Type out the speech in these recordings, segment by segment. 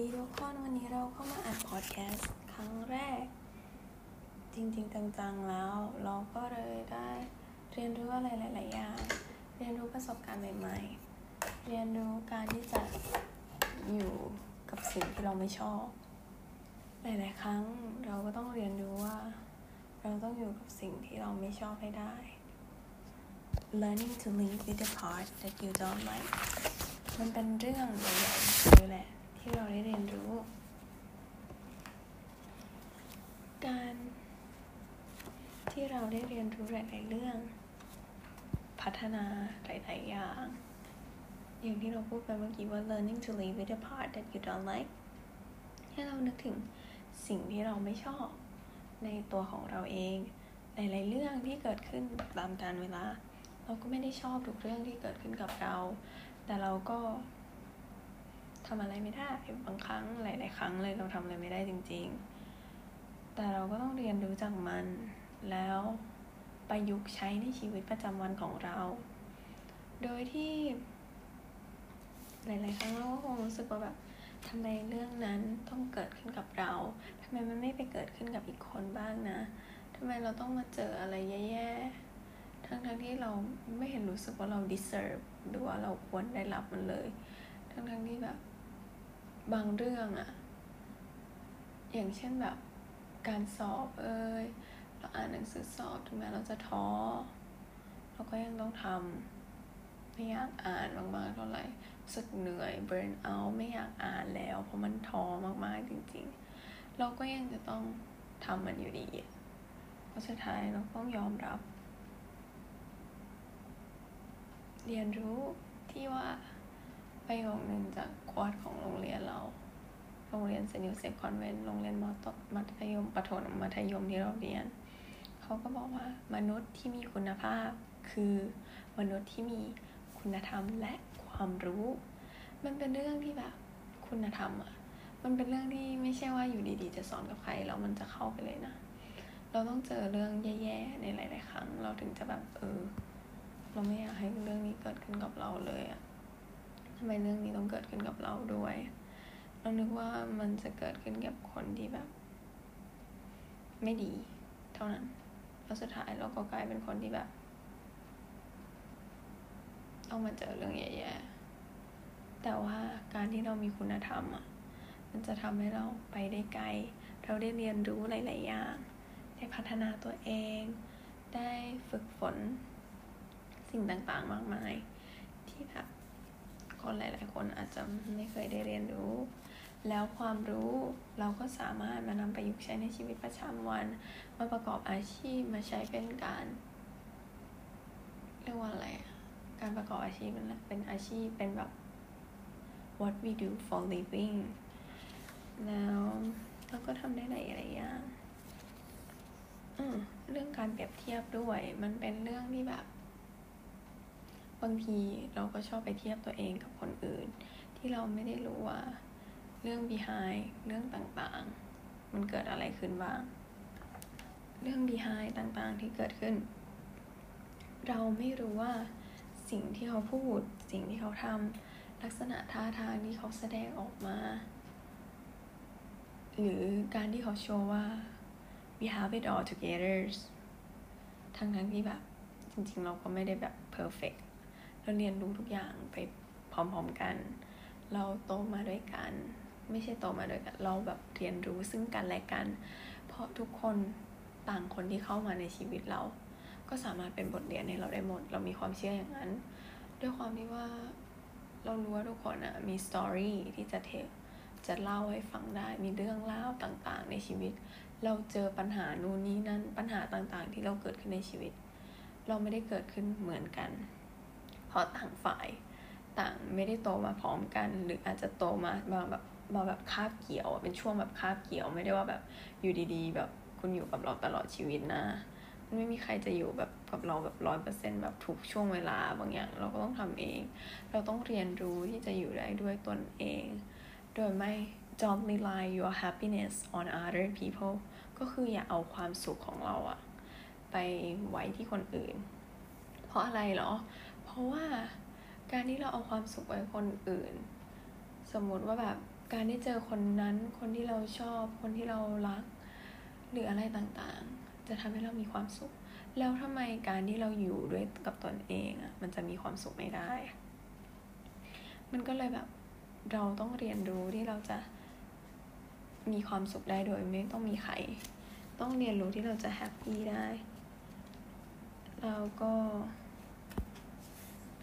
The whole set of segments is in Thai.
ดีทุกคนวันนี้เราเข้ามาอัดพอดแคสต์ครั้งแรก จริงๆจังๆแล้ว เราก็เลยได้เรียนรู้อะไรหลายๆอย่างเรียนรู้ประสบการณ์ใหม่ๆ เรียนรู้การที่จะอยู่กับสิ่งที่เราไม่ชอบ หลายๆครั้งเราก็ต้องเรียนรู้ว่า เราต้องอยู่กับสิ่งที่เราไม่ชอบให้ได้ learning to live with the part that you don't like มันเป็นเรื่องใหญ่ๆเลยแหละ ที่เราได้เรียนรู้ การที่เราได้เรียนรู้หลาย ๆ เรื่อง พัฒนาหลาย ๆ อย่าง อย่างที่เราพูดไปเมื่อกี้ว่า learning to live with the part that you don't like ให้เรานึกถึงสิ่งที่เราไม่ชอบ ในตัวของเราเอง หลาย ๆ เรื่องที่เกิดขึ้นตามกาลเวลา เราก็ไม่ได้ชอบทุกเรื่องที่เกิดขึ้นกับเรา แต่เราก็ ทำอะไรไม่ได้บางครั้งหลาย ๆ ครั้งเลยเราทำอะไรไม่ได้จริง ๆ แต่เราก็ต้องเรียนรู้จากมัน แล้วประยุกต์ใช้ในชีวิตประจำวันของเรา โดยที่ หลาย ๆ ครั้งเราก็คงรู้สึกว่าแบบทำไมเรื่องนั้นต้องเกิดขึ้นกับเราทำไมมันไม่ไปเกิดขึ้นกับอีกคนบ้างนะทำไมเราต้องมาเจออะไรแย่ๆ ทั้งๆที่เราไม่เห็นรู้สึกว่าเรา deserve หรือว่าเราควรได้รับมันเลย ทั้งๆที่แบบ บางเรื่องอะอย่างเช่นแบบการสอบเอ้ยเราอ่านหนังสือสอบถึงแม้เราจะท้อเราก็ยังต้องทำไม่อยากอ่านมากๆเท่าไหร่รู้สึกเหนื่อย burn out ไม่อยากอ่านแล้ว เพราะมันท้อมากๆจริง ๆ เราก็ยังจะต้องทำมันอยู่ดีเพราะสุดท้ายเราต้องยอมรับ เรียนรู้ที่ว่า ประโยคหนึ่งจาก quote ของโรงเรียนเรา โรงเรียนเซนต์โยเซฟคอนเวนต์โรงเรียนมอตมัธยมประถมมัธยมที่เราเรียน เขาก็บอกว่ามนุษย์ที่มีคุณภาพ คือมนุษย์ที่มีคุณธรรมและความรู้ มันเป็นเรื่องที่แบบคุณธรรมอะมันเป็นเรื่องที่ไม่ใช่ว่าอยู่ดีๆ จะสอนกับใครแล้วมันจะเข้าไปเลยนะ เราต้องเจอเรื่องแย่ๆในหลาย ๆ ครั้ง เราถึงจะแบบเออ เราไม่อยากให้เรื่องนี้เกิดขึ้นกับเราเลยอะำไมเรื่องนี้ต้องเกิดขึ้นกับเราด้วย เรานึกว่ามันจะเกิดขึ้นกับคนที่แบบ ไม่ดี เท่านั้นแล้วสุดท้ายเราก็กลายเป็นคนที่แบบ ต้องมาเจอเรื่องแย่ๆแต่ว่าการที่เรามีคุณธรรมอะมันจะทำให้เราไปได้ไกล เราได้เรียนรู้หลาย ๆ อย่าง ได้พัฒนาตัวเอง ได้ฝึกฝน สิ่งต่างๆ มากมาย ที่แบบ คนหลาย ๆ คนอาจจะไม่เคยได้เรียนรู้ แล้วความรู้เราก็สามารถมานำประยุกต์ใช้ในชีวิตประจำวัน มาประกอบอาชีพมาใช้เป็นการเรียกว่าอะไรการประกอบอาชีพมันเป็นอาชีพเป็นแบบ what we do for living แล้วเราก็ทำได้หลายๆอย่างเรื่องการเปรียบเทียบด้วย มันเป็นเรื่องที่แบบ บางทีเราก็ชอบไปเทียบตัวเองกับคนอื่น ที่เราไม่ได้รู้ว่าเรื่อง behind เรื่องต่างๆ มันเกิดอะไรขึ้นบ้าง เรื่อง behind ต่างๆที่เกิดขึ้น เราไม่รู้ว่าสิ่งที่เขาพูด สิ่งที่เขาทำลักษณะท่าทางที่เขาแสดงออกมา หรือการที่เขาโชว์ว่า we have it all together ทั้งทั้งที่แบบ จริงๆ เราก็ไม่ได้แบบ perfect เราเรียนรู้ทุกอย่างไปพร้อมๆกัน เราโตมาด้วยกัน ไม่ใช่โตมาด้วยกัน เราแบบเรียนรู้ซึ่งกันและกัน เพราะทุกคนต่างคนที่เข้ามาในชีวิตเรา ก็สามารถเป็นบทเรียนให้เราได้หมด เรามีความเชื่ออย่างนั้น ด้วยความที่ว่าเรารู้ว่าทุกคนอะมีสตอรี่ที่จะเทจะเล่าให้ฟังได้ มีเรื่องเล่าต่างๆ ในชีวิต เราเจอปัญหานู่นนี่นั่น ปัญหาต่างๆ ที่เราเกิดขึ้นในชีวิต เราไม่ได้เกิดขึ้นเหมือนกัน ราะต่างฝ่ายต่างไม่ได้โตมาพร้อมกัน หรืออาจจะโตมามาแบบมาแบบคาบเกี่ยวเป็นช่วงแบบคาบเกี่ยวไม่ได้ว่าแบบอยู่ดีๆ แบบคุณอยู่กับเราตลอดชีวิตนะมันไม่มีใครจะอยู่แบบกับเราแบบร้อยเปอร์เซ็นแบบทุกช่วงเวลาบางอย่าง เราก็ต้องทำเอง เราต้องเรียนรู้ที่จะอยู่ได้ด้วยตนเอง โดยไม่ don't rely your happiness on other people ก็คืออย่าเอาความสุขของเราอะไปไว้ที่คนอื่น เพราะอะไรเหรอ ราะว่าการที่เราเอาความสุขไว้คนอื่น สมมุติว่าแบบการได้เจอคนนั้นคนที่เราชอบคนที่เรารัก หรืออะไรต่างๆ จะทำให้เรามีความสุข แล้วทำไมการที่เราอยู่ด้วยกับตนเองอะมันจะมีความสุขไม่ได้ มันก็เลยแบบเราต้องเรียนรู้ที่เราจะมีความสุขได้โดยไม่ต้องมีใคร ต้องเรียนรู้ที่เราจะแฮปปี้ได้ แล้วก็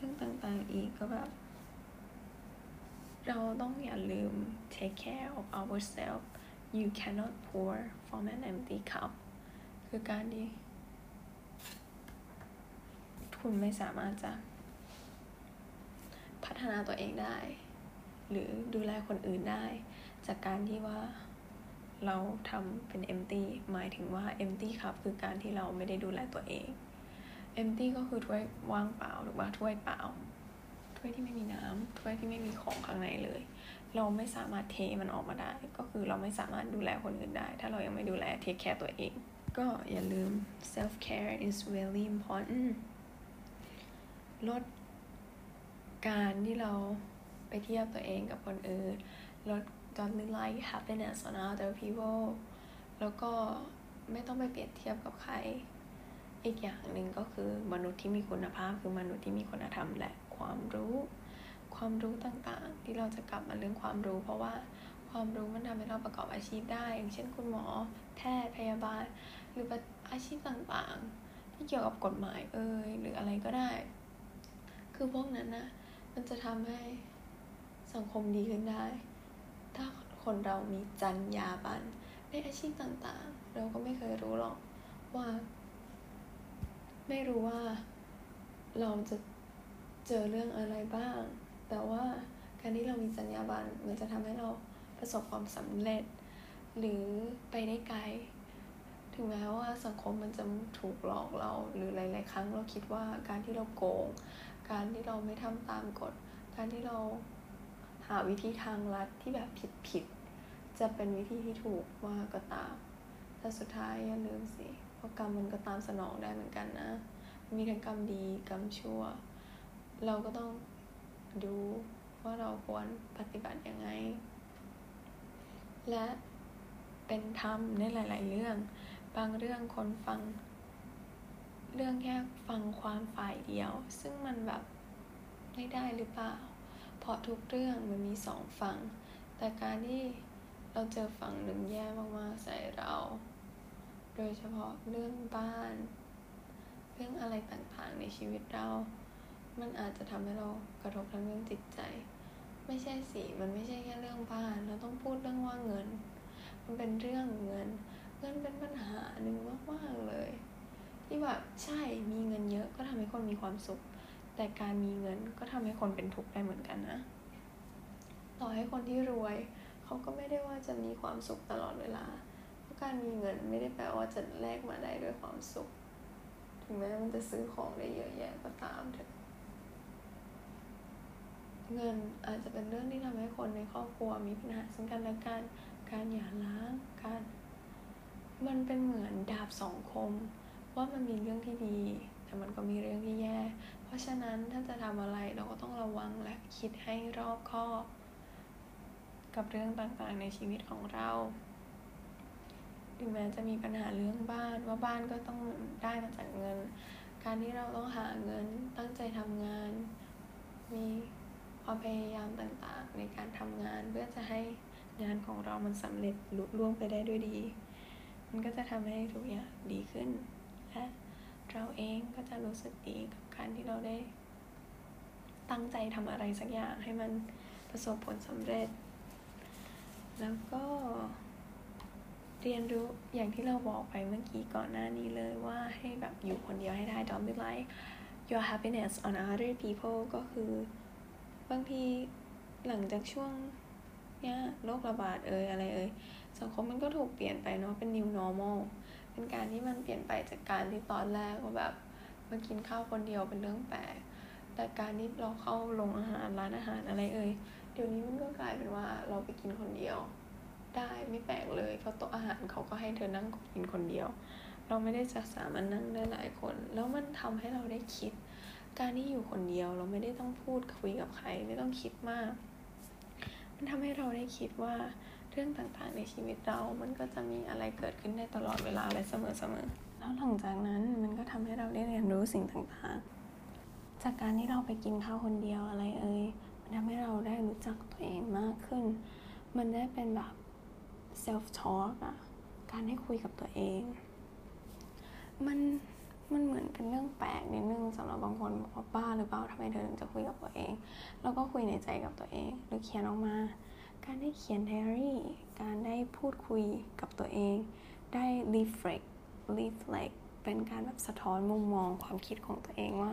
รื่องต่างๆอีกก็แบบ เราต้องอย่าลืม take care of ourselves you cannot pour from an empty cup คือการที่คุณไม่สามารถจะ พัฒนาตัวเองได้ หรือดูแลคนอื่นได้ จากการที่ว่าเราทำเป็น empty หมายถึงว่า empty ครับคือการที่เราไม่ได้ดูแลตัวเอง empty ก็คือถ้วยว่างเปล่าหรือว่าถ้วยเปล่า ถ้วยที่ไม่มีน้ำถ้วยที่ไม่มีของข้างในเลย เราไม่สามารถเทมันออกมาได้ ก็คือเราไม่สามารถดูแลคนอื่นได้ ถ้าเรายังไม่ดูแล take care ตัวเอง ก็อย่าลืม self care is really important ลดการที่เราไปเทียบตัวเองกับคนอื่น ลด don't rely happiness on other people แล้วก็ไม่ต้องไปเปรียบเทียบกับใคร อีกอย่างหนึ่งก็คือมนุษย์ที่มีคุณภาพคือมนุษย์ที่มีคุณธรรมและความรู้ ความรู้ต่างๆ ที่เราจะกลับมาเรื่องความรู้ เพราะว่าความรู้มันทำให้เราประกอบอาชีพได้ อย่างเช่นคุณหมอ แพทย์พยาบาล หรืออาชีพต่างๆ ที่เกี่ยวกับกฎหมายเอ่ยหรืออะไรก็ได้ คือพวกนั้นนะมันจะทำให้สังคมดีขึ้นได้ ถ้าคนเรามีจรรยาบรรณในอาชีพต่างๆ เราก็ไม่เคยรู้หรอกว่า ไม่รู้ว่าเราจะเจอเรื่องอะไรบ้าง แต่ว่าการที่เรามีจรรยาบรรณมันจะทำให้เราประสบความสำเร็จ หรือไปได้ไกล ถึงแม้ว่าสังคมมันจะถูกหลอกเราหรือหลาย ๆ ครั้งเราคิดว่าการที่เราโกง การที่เราไม่ทำตามกฎ การที่เราหาวิธีทางลัดที่แบบผิดๆจะเป็นวิธีที่ถูกว่าก็ตาม แต่สุดท้ายอย่าลืมสิ เพราะกรรมมันก็ตามสนองได้เหมือนกันนะ มีทั้งกรรมดีกรรมชั่ว เราก็ต้องดูว่าเราควรปฏิบัติยังไง และเป็นธรรมในหลาย ๆ เรื่อง บางเรื่องคนฟัง เรื่องแค่ฟังความฝ่ายเดียว ซึ่งมันแบบไม่ได้หรือเปล่า เพราะทุกเรื่องมันมีสองฝั่ง แต่การที่เราเจอฝั่งหนึ่งแย่มาก ๆ ใส่เรา โดยเฉพาะเรื่องบ้าน เรื่องอะไรต่างๆในชีวิตเรา มันอาจจะทำให้เรากระทบทั้งเรื่องจิตใจ ไม่ใช่สิมันไม่ใช่แค่เรื่องบ้าน เราต้องพูดเรื่องว่าเงิน มันเป็นเรื่องเงิน เงินเป็นปัญหาหนึ่งมากๆเลย ที่แบบใช่มีเงินเยอะก็ทำให้คนมีความสุข แต่การมีเงินก็ทำให้คนเป็นทุกข์ได้เหมือนกันนะ ต่อให้คนที่รวย เขาก็ไม่ได้ว่าจะมีความสุขตลอดเวลา การมีเงินไม่ได้แปลว่าจะแลกมาได้ด้วยความสุข ถึงแม้มันจะซื้อของได้เยอะแยะก็ตามเถอะเงินอาจจะเป็นเรื่องที่ทำให้คนในครอบครัวมีปัญหาซึ่งกันและกันการหย่าร้างการ มันเป็นเหมือนดาบสองคม ว่ามันมีเรื่องที่ดี แต่มันก็มีเรื่องที่แย่ เพราะฉะนั้นถ้าจะทำอะไรเราก็ต้องระวังและคิดให้รอบคอบ กับเรื่องต่างๆในชีวิตของเรา ถึงแม้จะมีปัญหาเรื่องบ้านว่าบ้านก็ต้องได้มาจากเงิน การที่เราต้องหาเงินตั้งใจทำงาน มีความพยายามต่างๆ ในการทำงานเพื่อจะให้งานของเรามันสำเร็จลุล่วงไปได้ด้วยดี มันก็จะทำให้ทุกอย่างดีขึ้น และเราเองก็จะรู้สึกดีกับการที่เราได้ ตั้งใจทำอะไรสักอย่างให้มันประสบผลสำเร็จ แล้วก็ เรียนรู้อย่างที่เราบอกไปเมื่อกี้ก่อนหน้านี้เลยว่าให้แบบอยู่คนเดียวให้ได้ don't rely your happiness on other people ก็คือบางทีหลังจากช่วงเนี้ยโรคระบาดเอ่ยอะไรเอ่ยสังคมมันก็ถูกเปลี่ยนไปเนาะเป็น new normal เป็นการที่มันเปลี่ยนไปจากการที่ตอนแรกว่าแบบมากินข้าวคนเดียวเป็นเรื่องแปลกแต่การที่เราเข้าโรงอาหารร้านอาหารอะไรเอ่ยเดี๋ยวนี้มันก็กลายเป็นว่าเราไปกินคนเดียว ได้ไม่แปลกเลยเพราโต๊ะอาหารเขาก็ให้เธอนั่งกินคนเดียว เราไม่ได้จะสามารถนั่งได้หลายคน แล้วมันทำให้เราได้คิด การที่อยู่คนเดียวเราไม่ได้ต้องพูดคุยกับใครไม่ต้องคิดมาก มันทำให้เราได้คิดว่าเรื่องต่างๆในชีวิตเรา มันก็จะมีอะไรเกิดขึ้นได้ตลอดเวลาและเสมอๆแล้วหลังจากนั้นมันก็ทำให้เราได้เรียนรู้สิ่งต่างๆ จากการที่เราไปกินข้าวคนเดียวอะไรเอ่ยมันทำให้เราได้รู้จักตัวเองมากขึ้น มันได้เป็นแบบ self talk อะการให้คุยกับตัวเอง มันมันเหมือนเป็นเรื่องแปลกนิดนึงสำหรับบางคนบอกว่าบ้าหรือเปล่าทำไมเธอถึงจะคุยกับตัวเอง แล้วก็คุยในใจกับตัวเอง หรือเขียนออกมา การได้เขียนไดอารี่ การได้พูดคุยกับตัวเอง ได้ reflect reflect เป็นการแบบสะท้อนมุมมองความคิดของตัวเองว่า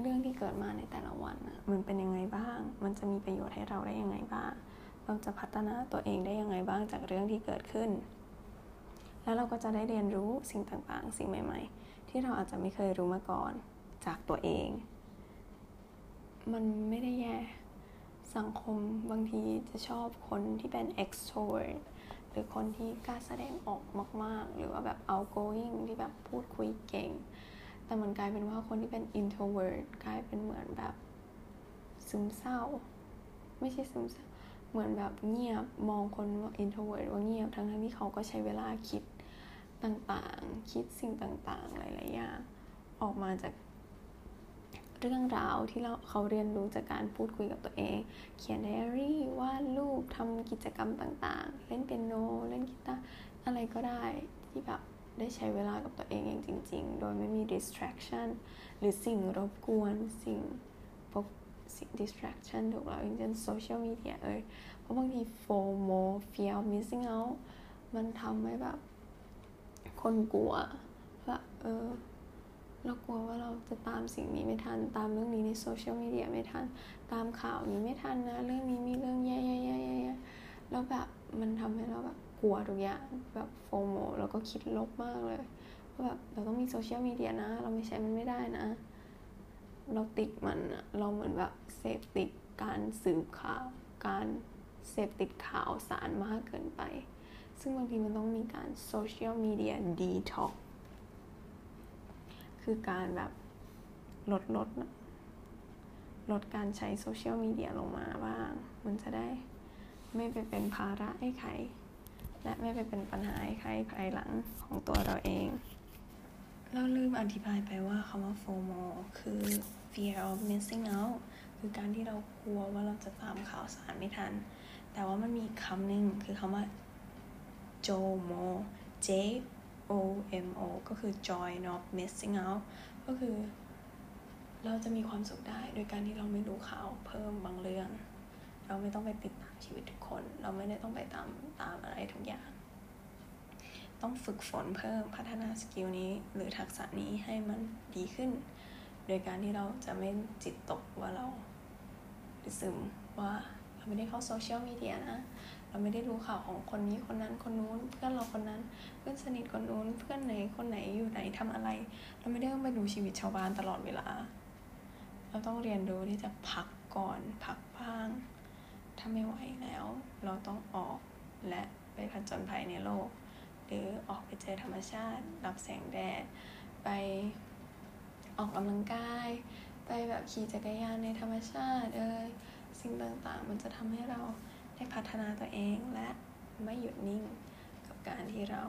เรื่องที่เกิดมาในแต่ละวันมันเป็นยังไงบ้าง มันจะมีประโยชน์ให้เราได้ยังไงบ้าง เราจะพัฒนาตัวเองได้ยังไงบ้างจากเรื่องที่เกิดขึ้น แล้วเราก็จะได้เรียนรู้สิ่งต่างๆ สิ่งใหม่ ๆ ที่เราอาจจะไม่เคยรู้มาก่อนจากตัวเอง มันไม่ได้แย่ สังคมบางทีจะชอบคนที่เป็น extrovert หรือคนที่กล้าแสดงออกมาก ๆ หรือว่าแบบ outgoing ที่แบบพูดคุยเก่ง แต่มันกลายเป็นว่าคนที่เป็น introvert กลายเป็นเหมือนแบบซึมเศร้า ไม่ใช่ซึมเศร้า เหมือนแบบเงียบมองคนว่า introvert ว่าเงียบทั้งทั้งที่เขาก็ใช้เวลาคิดต่างๆ คิดสิ่งต่างๆ หลายๆอย่างออกมาจากเรื่องราวที่เราเขาเรียนรู้จากการพูดคุยกับตัวเอง เขียนไดอารี่วาดรูปทำกิจกรรมต่างๆ เล่นเปียโนเล่นกีตาร์อะไรก็ได้ที่แบบได้ใช้เวลากับตัวเองอย่างจริง ๆ โดยไม่มี distraction หรือสิ่งรบกวนสิ่ง สิ่ง distraction ถูกแล้วอย่างเช่น social media เอยเพราะบางที FOMO fear of missing out มันทำให้แบบ คนกลัวว่าเออเรากลัวว่าเราจะตามสิ่งนี้ไม่ทัน ตามเรื่องนี้ในโซเชียลมีเดียไม่ทัน ตามข่าวนี้ไม่ทันนะ เรื่องนี้มีเรื่องแย่ๆๆๆแล้วแบบมันทำให้เราแบบกลัวทุกอย่างแบบโฟโมแล้วก็คิดลบมากเลยว่าแบบเราต้องมีโซเชียลมีเดียนะ เราไม่ใช้มันไม่ได้นะ เราติดมันเราเหมือนแบบ เสพติดการสืบข่าวการเสพติดข่าวสารมากเกินไป ซึ่งบางทีมันต้องมีการโซเชียลมีเดียดีท็อกคือการแบบลดลดลดการใช้โซเชียลมีเดียลงมาบ้าง มันจะได้ไม่ไปเป็นภาระให้ใคร และไม่ไปเป็นปัญหาให้ใครภายหลังของตัวเราเอง เราลืมอธิบายไปว่าคำว่า FOMO คือ fear of missing out คือการที่เรากลัวว่าเราจะตามข่าวสารไม่ทัน แต่ว่ามันมีคำหนึ่งคือคำว่า JOMO J O M O ก็คือ joy not missing out ก็คือ เราจะมีความสุขได้ โดยการที่เราไม่รู้ข่าวเพิ่มบางเรื่อง เราไม่ต้องไปติดตามชีวิตทุกคน เราไม่ได้ต้องไปตามตามอะไรทุกอย่าง ต้องฝึกฝนเพิ่มพัฒนาสกิลนี้ หรือทักษะนี้ให้มันดีขึ้น โดยการที่เราจะไม่จิตตกว่าเรา ซึมว่าเราไม่ได้เข้าโซเชียลมีเดียนะ เราไม่ได้รู้ข่าวของคนนี้คนนั้นคนนู้น เพื่อนเราคนนั้น เพื่อนสนิทคนนู้น เพื่อนไหนคนไหนอยู่ไหนทำอะไร เราไม่ได้ต้องไปดูชีวิตชาวบ้านตลอดเวลา เราต้องเรียนรู้ที่จะพักก่อนพักบ้างถ้าไม่ไหวแล้ว เราต้องออกและไปผจญภัยในโลก หรือออกไปเจอธรรมชาติ รับแสงแดด ไปออกกำลังกาย ไปแบบขี่จักรยานในธรรมชาติเอยสิ่งต่างๆ มันจะทำให้เราได้พัฒนาตัวเองและไม่หยุดนิ่งกับการที่เรา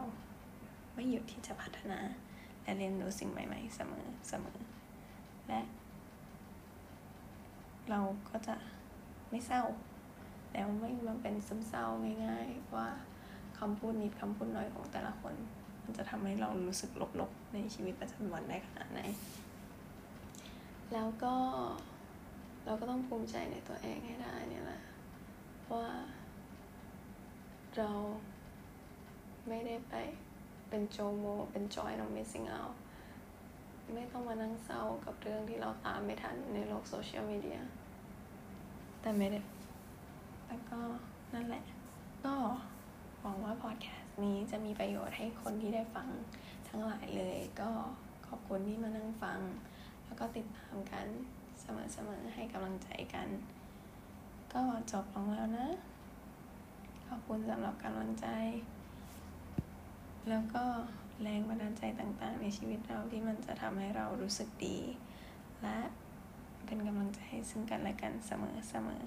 ไม่หยุดที่จะพัฒนา และเรียนรู้สิ่งใหม่ ๆ เสมอเสมอและเราก็จะไม่เศร้า แล้วไม่มาเป็นซึมเศร้าง่าย ๆ ว่าคำพูดนิดคำพูดน้อยของแต่ละคน มันจะทำให้เรารู้สึกลบๆในชีวิตประจำวันได้ขนาดไหน แล้วก็เราก็ต้องภูมิใจในตัวเองให้ได้เนี่ยแหละว่าเราไม่ได้ไปเป็นโจโม เป็นจอยน้อง missing out ไม่ต้องมานั่งเศร้ากับเรื่องที่เราตามไม่ทันในโลกโซเชียลมีเดีย แต่ไม่ได้แต่ก็นั่นแหละ ก็หวังว่าพอดแคสต์นี้จะมีประโยชน์ให้คนที่ได้ฟังทั้งหลายเลย ก็ขอบคุณที่มานั่งฟัง แล้วก็ติดตามกันเสมอๆให้กำลังใจกัน ก็จบลงแล้วนะ ขอบคุณสำหรับกำลังใจ แล้วก็แรงบันดาลใจต่างๆ ในชีวิตเราที่มันจะทำให้เรารู้สึกดี และเป็นกำลังใจซึ่งกันและกันเสมอ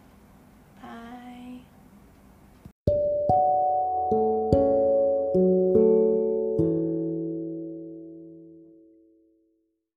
ๆบาย